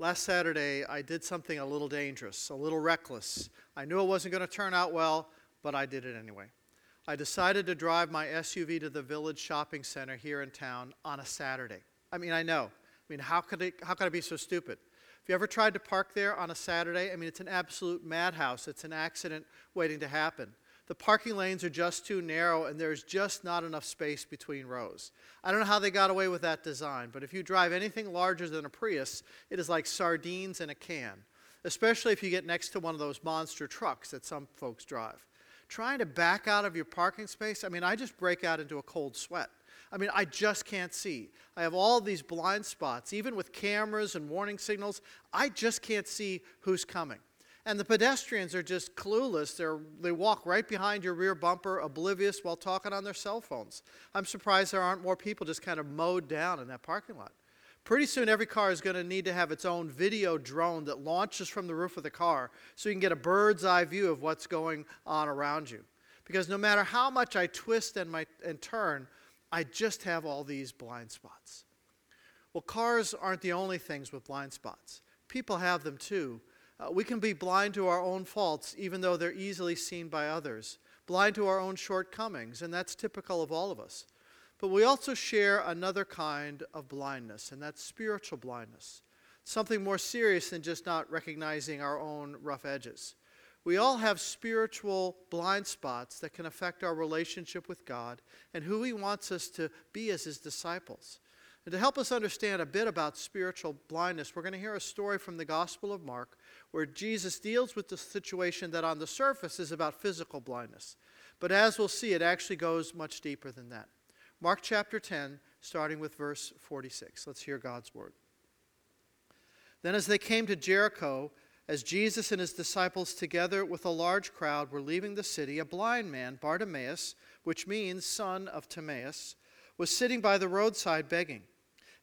Last Saturday, I did something a little dangerous, a little reckless. I knew it wasn't going to turn out well, but I did it anyway. I decided to drive my SUV to the village shopping center here in town on a Saturday. I mean, I know. I mean, how could, it, how could I be so stupid? If you ever tried to park there on a Saturday, I mean, it's an absolute madhouse. It's an accident waiting to happen. The parking lanes are just too narrow, and there's just not enough space between rows. I don't know how they got away with that design, but if you drive anything larger than a Prius, it is like sardines in a can, especially if you get next to one of those monster trucks that some folks drive. Trying to back out of your parking space, I mean, I just break out into a cold sweat. I mean, I just can't see. I have all these blind spots, even with cameras and warning signals. I just can't see who's coming. And the pedestrians are just clueless. They're, they walk right behind your rear bumper, oblivious while talking on their cell phones. I'm surprised there aren't more people just kind of mowed down in that parking lot. Pretty soon, every car is going to need to have its own video drone that launches from the roof of the car so you can get a bird's eye view of what's going on around you. Because no matter how much I twist and, my, and turn, I just have all these blind spots. Well, cars aren't the only things with blind spots, people have them too uh, we can be blind to our own faults, even though they're easily seen by others, blind to our own shortcomings, and that's typical of all of us. But we also share another kind of blindness, and that's spiritual blindness, something more serious than just not recognizing our own rough edges. We all have spiritual blind spots that can affect our relationship with God and who He wants us to be as His disciples. And to help us understand a bit about spiritual blindness, we're going to hear a story from the Gospel of Mark where Jesus deals with the situation that on the surface is about physical blindness. But as we'll see, it actually goes much deeper than that. Mark chapter 10, starting with verse 46. Let's hear God's word. Then, as they came to Jericho, as Jesus and his disciples, together with a large crowd, were leaving the city, a blind man, Bartimaeus, which means son of Timaeus, was sitting by the roadside begging.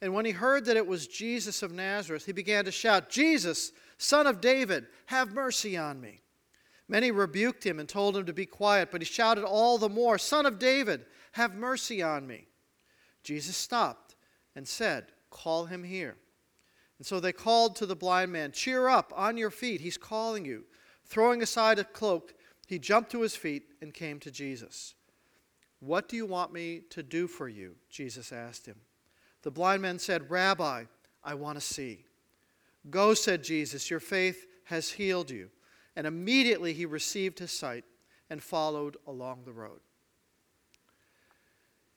And when he heard that it was Jesus of Nazareth, he began to shout, Jesus, son of David, have mercy on me. Many rebuked him and told him to be quiet, but he shouted all the more, Son of David, have mercy on me. Jesus stopped and said, Call him here. And so they called to the blind man, Cheer up, on your feet, he's calling you. Throwing aside a cloak, he jumped to his feet and came to Jesus. What do you want me to do for you? Jesus asked him. The blind man said, Rabbi, I want to see. Go, said Jesus, your faith has healed you. And immediately he received his sight and followed along the road.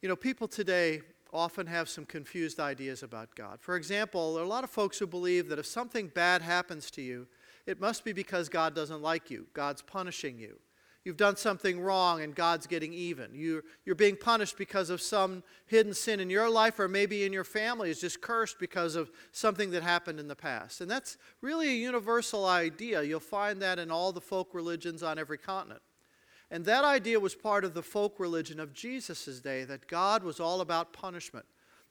You know, people today often have some confused ideas about God. For example, there are a lot of folks who believe that if something bad happens to you, it must be because God doesn't like you, God's punishing you. You've done something wrong and God's getting even. You're, you're being punished because of some hidden sin in your life or maybe in your family is just cursed because of something that happened in the past. And that's really a universal idea. You'll find that in all the folk religions on every continent. And that idea was part of the folk religion of Jesus' day that God was all about punishment,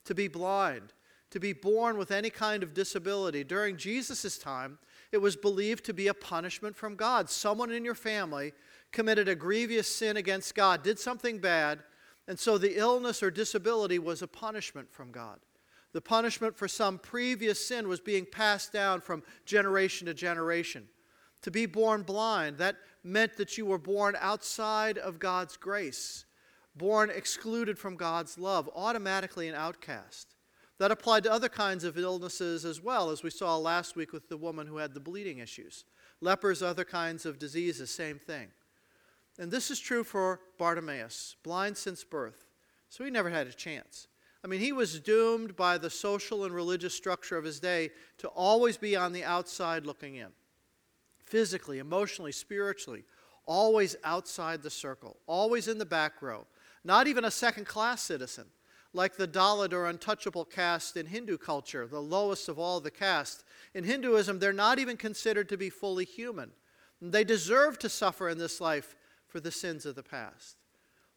to be blind, to be born with any kind of disability. During Jesus' time, it was believed to be a punishment from God. Someone in your family committed a grievous sin against God, did something bad, and so the illness or disability was a punishment from God. The punishment for some previous sin was being passed down from generation to generation. To be born blind, that meant that you were born outside of God's grace, born excluded from God's love, automatically an outcast. That applied to other kinds of illnesses as well, as we saw last week with the woman who had the bleeding issues. Lepers, other kinds of diseases, same thing. And this is true for Bartimaeus, blind since birth. So he never had a chance. I mean, he was doomed by the social and religious structure of his day to always be on the outside looking in. Physically, emotionally, spiritually, always outside the circle, always in the back row, not even a second class citizen, like the Dalit or untouchable caste in Hindu culture, the lowest of all the caste. In Hinduism, they're not even considered to be fully human. They deserve to suffer in this life for the sins of the past.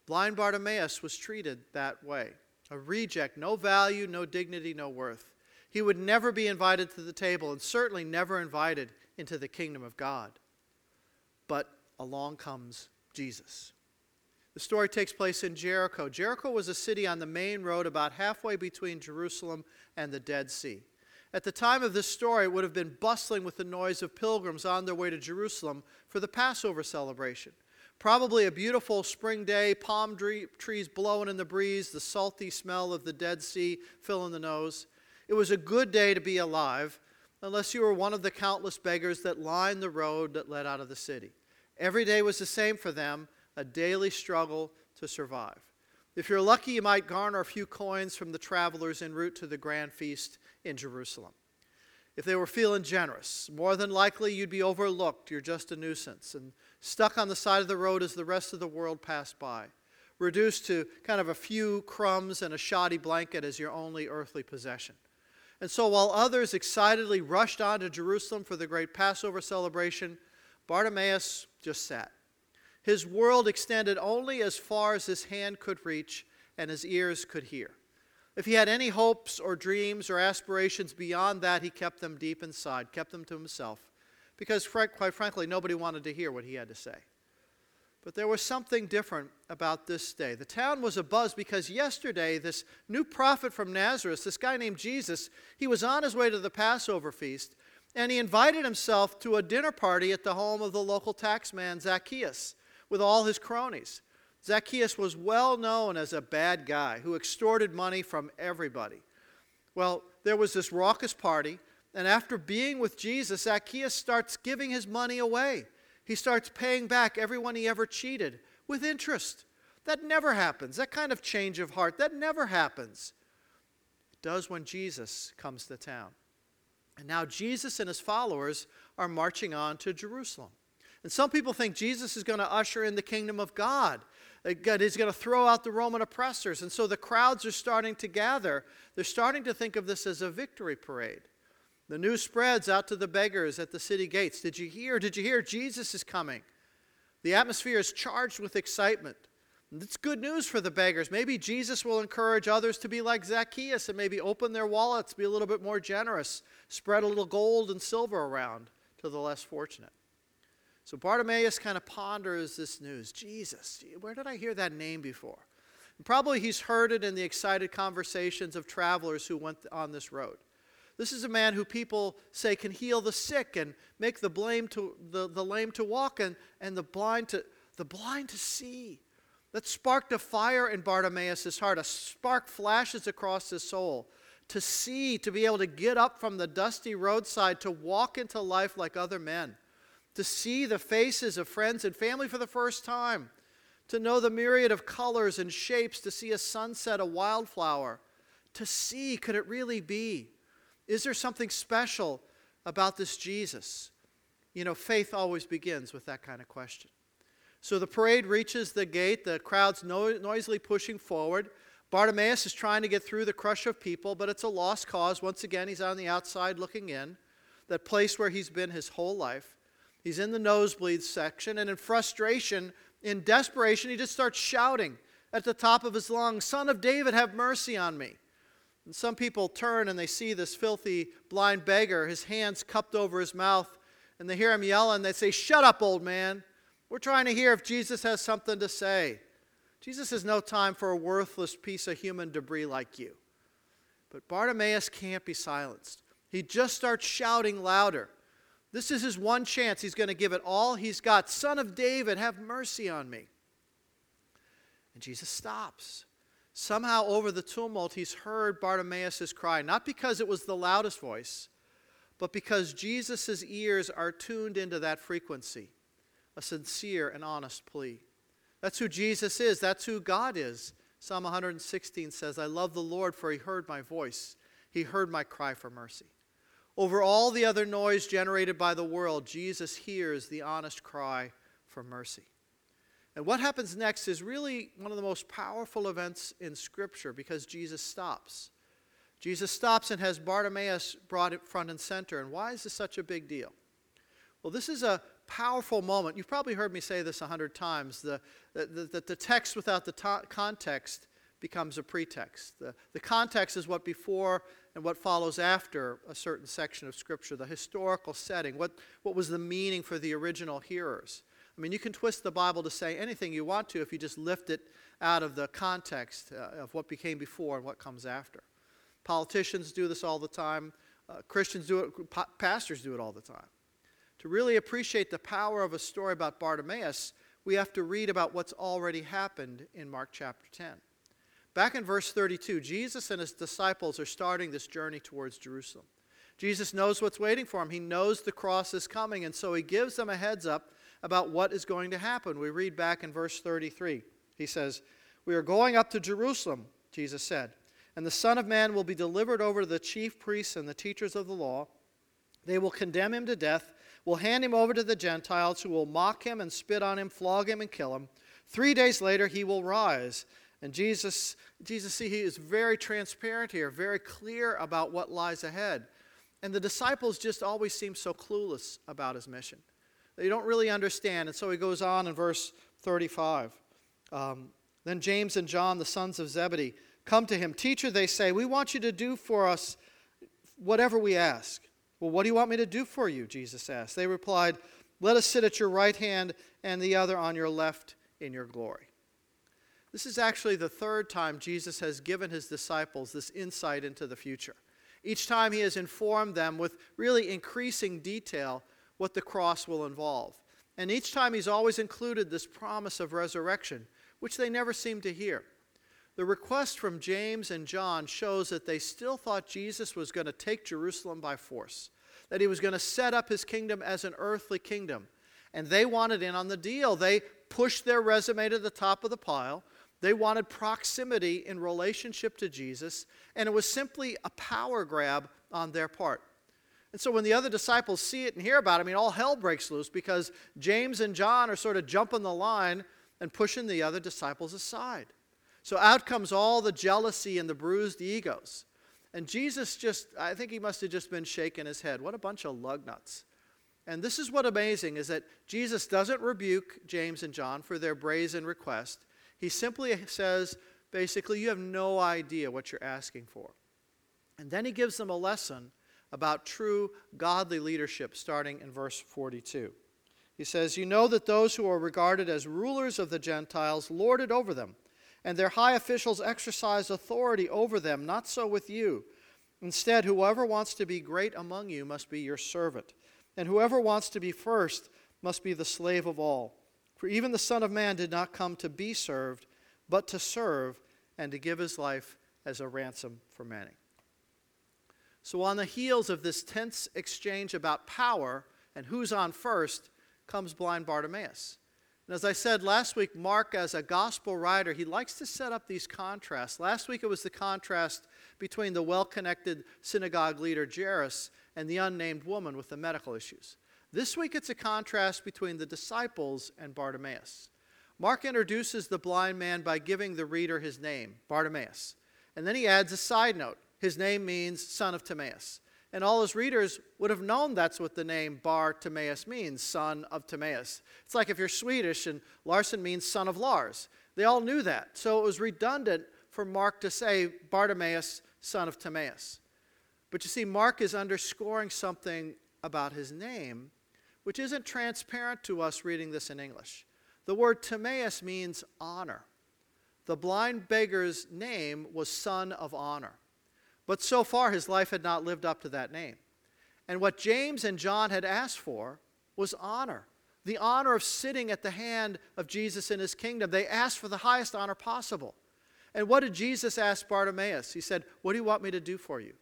Blind Bartimaeus was treated that way a reject, no value, no dignity, no worth. He would never be invited to the table and certainly never invited into the kingdom of God. But along comes Jesus. The story takes place in Jericho. Jericho was a city on the main road about halfway between Jerusalem and the Dead Sea. At the time of this story, it would have been bustling with the noise of pilgrims on their way to Jerusalem for the Passover celebration. Probably a beautiful spring day, palm trees blowing in the breeze, the salty smell of the Dead Sea filling the nose. It was a good day to be alive, unless you were one of the countless beggars that lined the road that led out of the city. Every day was the same for them, a daily struggle to survive. If you're lucky, you might garner a few coins from the travelers en route to the grand feast in Jerusalem. If they were feeling generous, more than likely you'd be overlooked. You're just a nuisance and stuck on the side of the road as the rest of the world passed by, reduced to kind of a few crumbs and a shoddy blanket as your only earthly possession. And so while others excitedly rushed on to Jerusalem for the great Passover celebration, Bartimaeus just sat. His world extended only as far as his hand could reach and his ears could hear. If he had any hopes or dreams or aspirations beyond that, he kept them deep inside, kept them to himself, because quite frankly, nobody wanted to hear what he had to say. But there was something different about this day. The town was abuzz because yesterday, this new prophet from Nazareth, this guy named Jesus, he was on his way to the Passover feast, and he invited himself to a dinner party at the home of the local taxman Zacchaeus with all his cronies. Zacchaeus was well known as a bad guy who extorted money from everybody. Well, there was this raucous party, and after being with Jesus, Zacchaeus starts giving his money away. He starts paying back everyone he ever cheated with interest. That never happens. That kind of change of heart, that never happens. It does when Jesus comes to town. And now Jesus and his followers are marching on to Jerusalem. And some people think Jesus is going to usher in the kingdom of God. Uh, God is going to throw out the Roman oppressors. And so the crowds are starting to gather. They're starting to think of this as a victory parade. The news spreads out to the beggars at the city gates. Did you hear? Did you hear? Jesus is coming. The atmosphere is charged with excitement. It's good news for the beggars. Maybe Jesus will encourage others to be like Zacchaeus and maybe open their wallets, be a little bit more generous, spread a little gold and silver around to the less fortunate. So Bartimaeus kind of ponders this news Jesus, where did I hear that name before? And probably he's heard it in the excited conversations of travelers who went on this road. This is a man who people say can heal the sick and make the, blame to, the, the lame to walk and, and the, blind to, the blind to see. That sparked a fire in Bartimaeus' heart. A spark flashes across his soul. To see, to be able to get up from the dusty roadside, to walk into life like other men to see the faces of friends and family for the first time, to know the myriad of colors and shapes, to see a sunset, a wildflower, to see could it really be? Is there something special about this Jesus? You know, faith always begins with that kind of question. So the parade reaches the gate, the crowd's no- noisily pushing forward. Bartimaeus is trying to get through the crush of people, but it's a lost cause. Once again, he's on the outside looking in, that place where he's been his whole life. He's in the nosebleed section, and in frustration, in desperation, he just starts shouting at the top of his lungs, Son of David, have mercy on me. And some people turn and they see this filthy blind beggar, his hands cupped over his mouth, and they hear him yell and they say, Shut up, old man. We're trying to hear if Jesus has something to say. Jesus has no time for a worthless piece of human debris like you. But Bartimaeus can't be silenced. He just starts shouting louder. This is his one chance. He's going to give it all he's got. Son of David, have mercy on me. And Jesus stops. Somehow, over the tumult, he's heard Bartimaeus' cry, not because it was the loudest voice, but because Jesus' ears are tuned into that frequency a sincere and honest plea. That's who Jesus is, that's who God is. Psalm 116 says, I love the Lord, for he heard my voice, he heard my cry for mercy. Over all the other noise generated by the world, Jesus hears the honest cry for mercy. And what happens next is really one of the most powerful events in Scripture because Jesus stops. Jesus stops and has Bartimaeus brought it front and center. And why is this such a big deal? Well, this is a powerful moment. You've probably heard me say this a hundred times. The, the, the, the text without the to- context becomes a pretext. The, the context is what before and what follows after a certain section of Scripture, the historical setting. What, what was the meaning for the original hearers? I mean, you can twist the Bible to say anything you want to if you just lift it out of the context uh, of what became before and what comes after. Politicians do this all the time. Uh, Christians do it, pa- pastors do it all the time. To really appreciate the power of a story about Bartimaeus, we have to read about what's already happened in Mark chapter 10. Back in verse 32, Jesus and his disciples are starting this journey towards Jerusalem. Jesus knows what's waiting for him. He knows the cross is coming, and so he gives them a heads up about what is going to happen. We read back in verse 33. He says, We are going up to Jerusalem, Jesus said, and the Son of Man will be delivered over to the chief priests and the teachers of the law. They will condemn him to death, will hand him over to the Gentiles, who will mock him and spit on him, flog him, and kill him. Three days later, he will rise. And Jesus, Jesus, see, he is very transparent here, very clear about what lies ahead. And the disciples just always seem so clueless about his mission. They don't really understand. And so he goes on in verse 35. Um, then James and John, the sons of Zebedee, come to him. Teacher, they say, we want you to do for us whatever we ask. Well, what do you want me to do for you? Jesus asked. They replied, Let us sit at your right hand and the other on your left in your glory. This is actually the third time Jesus has given his disciples this insight into the future. Each time he has informed them with really increasing detail what the cross will involve. And each time he's always included this promise of resurrection, which they never seem to hear. The request from James and John shows that they still thought Jesus was going to take Jerusalem by force, that he was going to set up his kingdom as an earthly kingdom. And they wanted in on the deal. They pushed their resume to the top of the pile. They wanted proximity in relationship to Jesus, and it was simply a power grab on their part. And so when the other disciples see it and hear about it, I mean, all hell breaks loose because James and John are sort of jumping the line and pushing the other disciples aside. So out comes all the jealousy and the bruised egos. And Jesus just, I think he must have just been shaking his head. What a bunch of lug nuts. And this is what amazing is that Jesus doesn't rebuke James and John for their brazen request. He simply says, basically, you have no idea what you're asking for. And then he gives them a lesson about true godly leadership starting in verse 42. He says, You know that those who are regarded as rulers of the Gentiles lord it over them, and their high officials exercise authority over them. Not so with you. Instead, whoever wants to be great among you must be your servant, and whoever wants to be first must be the slave of all. For even the Son of Man did not come to be served, but to serve and to give his life as a ransom for many. So, on the heels of this tense exchange about power and who's on first, comes blind Bartimaeus. And as I said last week, Mark, as a gospel writer, he likes to set up these contrasts. Last week it was the contrast between the well connected synagogue leader Jairus and the unnamed woman with the medical issues. This week it's a contrast between the disciples and Bartimaeus. Mark introduces the blind man by giving the reader his name, Bartimaeus. And then he adds a side note. His name means son of Timaeus. And all his readers would have known that's what the name Bar Timaeus means, son of Timaeus. It's like if you're Swedish and Larson means son of Lars. They all knew that. So it was redundant for Mark to say Bartimaeus, son of Timaeus. But you see, Mark is underscoring something about his name which isn't transparent to us reading this in English. The word Timaeus means honor. The blind beggar's name was son of honor. But so far, his life had not lived up to that name. And what James and John had asked for was honor the honor of sitting at the hand of Jesus in his kingdom. They asked for the highest honor possible. And what did Jesus ask Bartimaeus? He said, What do you want me to do for you?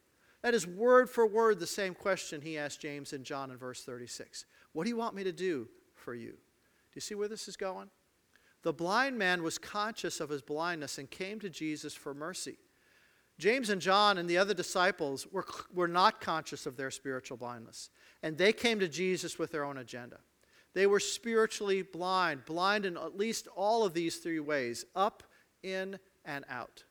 That is word for word the same question he asked James and John in verse 36. What do you want me to do for you? Do you see where this is going? The blind man was conscious of his blindness and came to Jesus for mercy. James and John and the other disciples were, were not conscious of their spiritual blindness, and they came to Jesus with their own agenda. They were spiritually blind, blind in at least all of these three ways up, in, and out.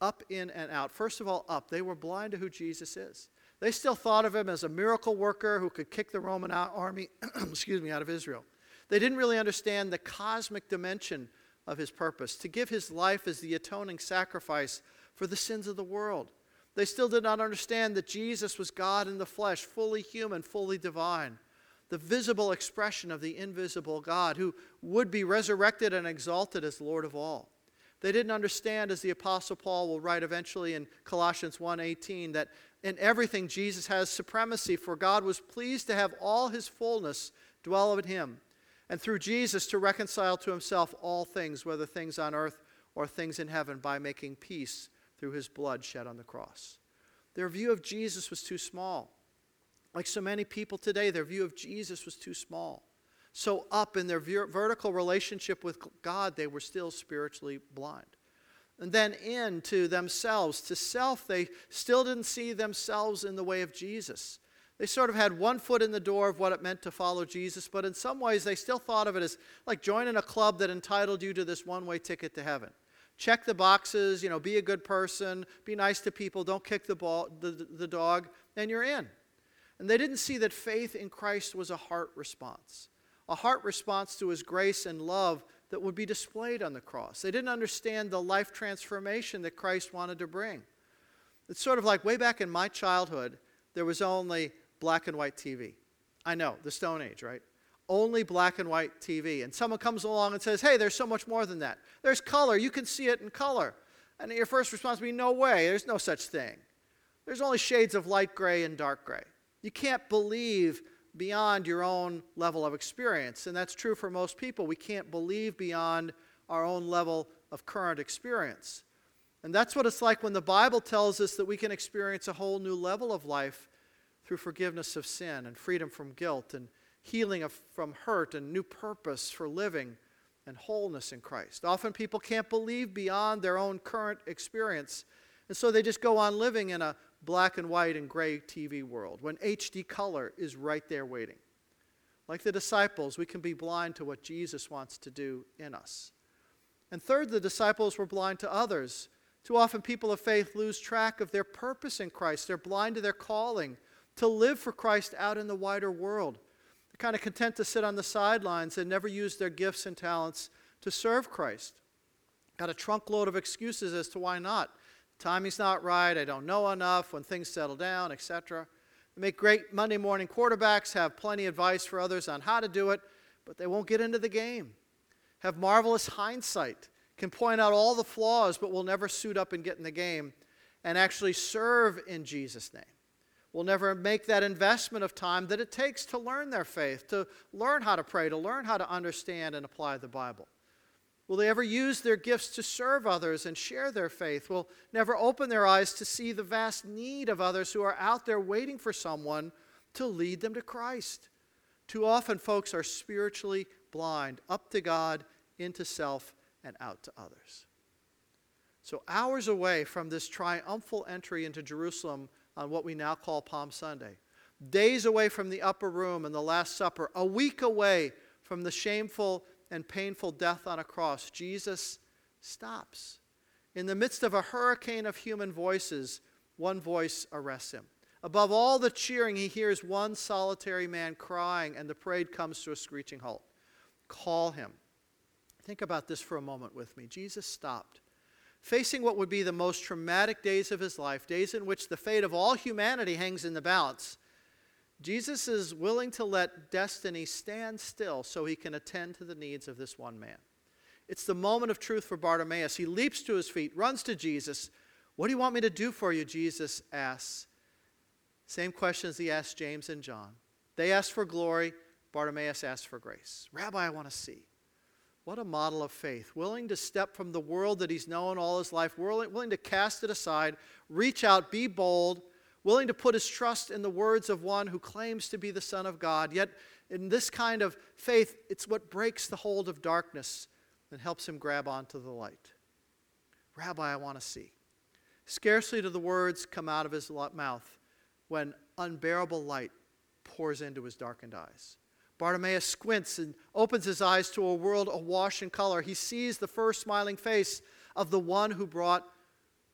Up, in, and out. First of all, up. They were blind to who Jesus is. They still thought of him as a miracle worker who could kick the Roman army, excuse me, out of Israel. They didn't really understand the cosmic dimension of his purpose to give his life as the atoning sacrifice for the sins of the world. They still did not understand that Jesus was God in the flesh, fully human, fully divine, the visible expression of the invisible God who would be resurrected and exalted as Lord of all. They didn't understand, as the Apostle Paul will write eventually in Colossians 1:18, that In everything, Jesus has supremacy, for God was pleased to have all his fullness dwell in him, and through Jesus to reconcile to himself all things, whether things on earth or things in heaven, by making peace through his blood shed on the cross. Their view of Jesus was too small. Like so many people today, their view of Jesus was too small. So, up in their vertical relationship with God, they were still spiritually blind and then into themselves, to self, they still didn't see themselves in the way of Jesus. They sort of had one foot in the door of what it meant to follow Jesus, but in some ways they still thought of it as like joining a club that entitled you to this one way ticket to heaven. Check the boxes, you know, be a good person, be nice to people, don't kick the, ball, the, the dog, and you're in. And they didn't see that faith in Christ was a heart response, a heart response to his grace and love that would be displayed on the cross. They didn't understand the life transformation that Christ wanted to bring. It's sort of like way back in my childhood, there was only black and white TV. I know, the Stone Age, right? Only black and white TV. And someone comes along and says, hey, there's so much more than that. There's color. You can see it in color. And your first response would be, no way. There's no such thing. There's only shades of light gray and dark gray. You can't believe beyond your own level of experience. And that's true for most people. We can't believe beyond our own level of current experience. And that's what it's like when the Bible tells us that we can experience a whole new level of life through forgiveness of sin and freedom from guilt and healing of, from hurt and new purpose for living and wholeness in Christ. Often people can't believe beyond their own current experience, and so they just go on living in a black and white and gray TV world when HD color is right there waiting. Like the disciples, we can be blind to what Jesus wants to do in us. And third, the disciples were blind to others. Too often, people of faith lose track of their purpose in Christ. They're blind to their calling to live for Christ out in the wider world. Kind of content to sit on the sidelines and never use their gifts and talents to serve Christ. Got a trunk load of excuses as to why not. Timing's not right. I don't know enough. When things settle down, etc. Make great Monday morning quarterbacks, have plenty of advice for others on how to do it, but they won't get into the game. Have marvelous hindsight, can point out all the flaws, but will never suit up and get in the game and actually serve in Jesus' name. Will never make that investment of time that it takes to learn their faith, to learn how to pray, to learn how to understand and apply the Bible. Will they ever use their gifts to serve others and share their faith? Will never open their eyes to see the vast need of others who are out there waiting for someone to lead them to Christ? Too often, folks are spiritually blind, up to God, into self, and out to others. So, hours away from this triumphal entry into Jerusalem on what we now call Palm Sunday, days away from the upper room and the Last Supper, a week away from the shameful and painful death on a cross, Jesus stops. In the midst of a hurricane of human voices, one voice arrests him. Above all the cheering, he hears one solitary man crying, and the parade comes to a screeching halt. Call him. Think about this for a moment with me. Jesus stopped. Facing what would be the most traumatic days of his life, days in which the fate of all humanity hangs in the balance, Jesus is willing to let destiny stand still so he can attend to the needs of this one man. It's the moment of truth for Bartimaeus. He leaps to his feet, runs to Jesus. What do you want me to do for you? Jesus asks. Same questions he asked James and John. They asked for glory, Bartimaeus asked for grace. Rabbi, I want to see. What a model of faith. Willing to step from the world that he's known all his life, willing, willing to cast it aside, reach out, be bold, willing to put his trust in the words of one who claims to be the Son of God. Yet, in this kind of faith, it's what breaks the hold of darkness and helps him grab onto the light. Rabbi, I want to see. Scarcely do the words come out of his mouth when unbearable light pours into his darkened eyes. Bartimaeus squints and opens his eyes to a world awash in color. He sees the first smiling face of the one who brought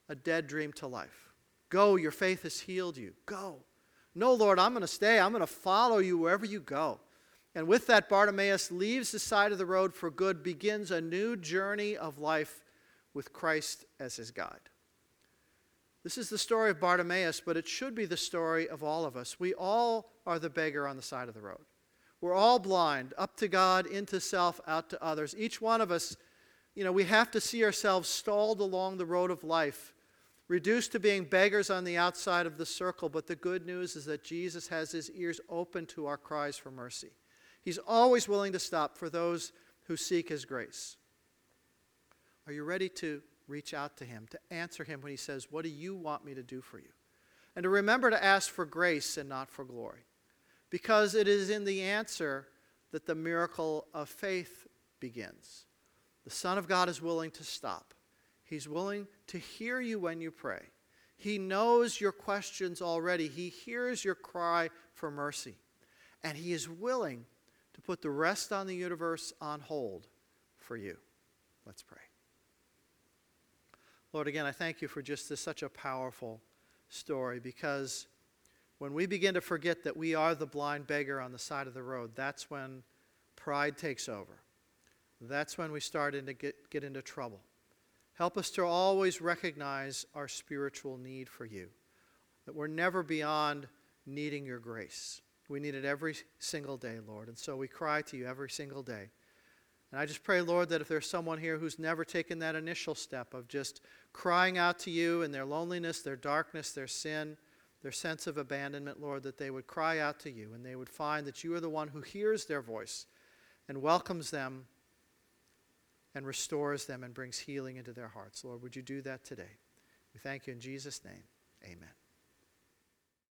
a dead dream to life. Go, your faith has healed you. Go. No, Lord, I'm going to stay. I'm going to follow you wherever you go. And with that, Bartimaeus leaves the side of the road for good, begins a new journey of life with Christ as his guide. This is the story of Bartimaeus, but it should be the story of all of us. We all are the beggar on the side of the road. We're all blind, up to God, into self, out to others. Each one of us, you know, we have to see ourselves stalled along the road of life reduced to being beggars on the outside of the circle. But the good news is that Jesus has his ears open to our cries for mercy. He's always willing to stop for those who seek his grace. Are you ready to reach out to him, to answer him when he says, What do you want me to do for you? And to remember to ask for grace and not for glory. Because it is in the answer that the miracle of faith begins. The Son of God is willing to stop, He's willing to hear you when you pray. He knows your questions already, He hears your cry for mercy. And He is willing to put the rest on the universe on hold for you. Let's pray. Lord, again, I thank you for just this such a powerful story because when we begin to forget that we are the blind beggar on the side of the road, that's when pride takes over. That's when we start to get, get into trouble. Help us to always recognize our spiritual need for you, that we're never beyond needing your grace. We need it every single day, Lord. And so we cry to you every single day. And I just pray, Lord, that if there's someone here who's never taken that initial step of just crying out to you in their loneliness, their darkness, their sin, their sense of abandonment, Lord, that they would cry out to you and they would find that you are the one who hears their voice and welcomes them and restores them and brings healing into their hearts. Lord, would you do that today? We thank you in Jesus' name. Amen.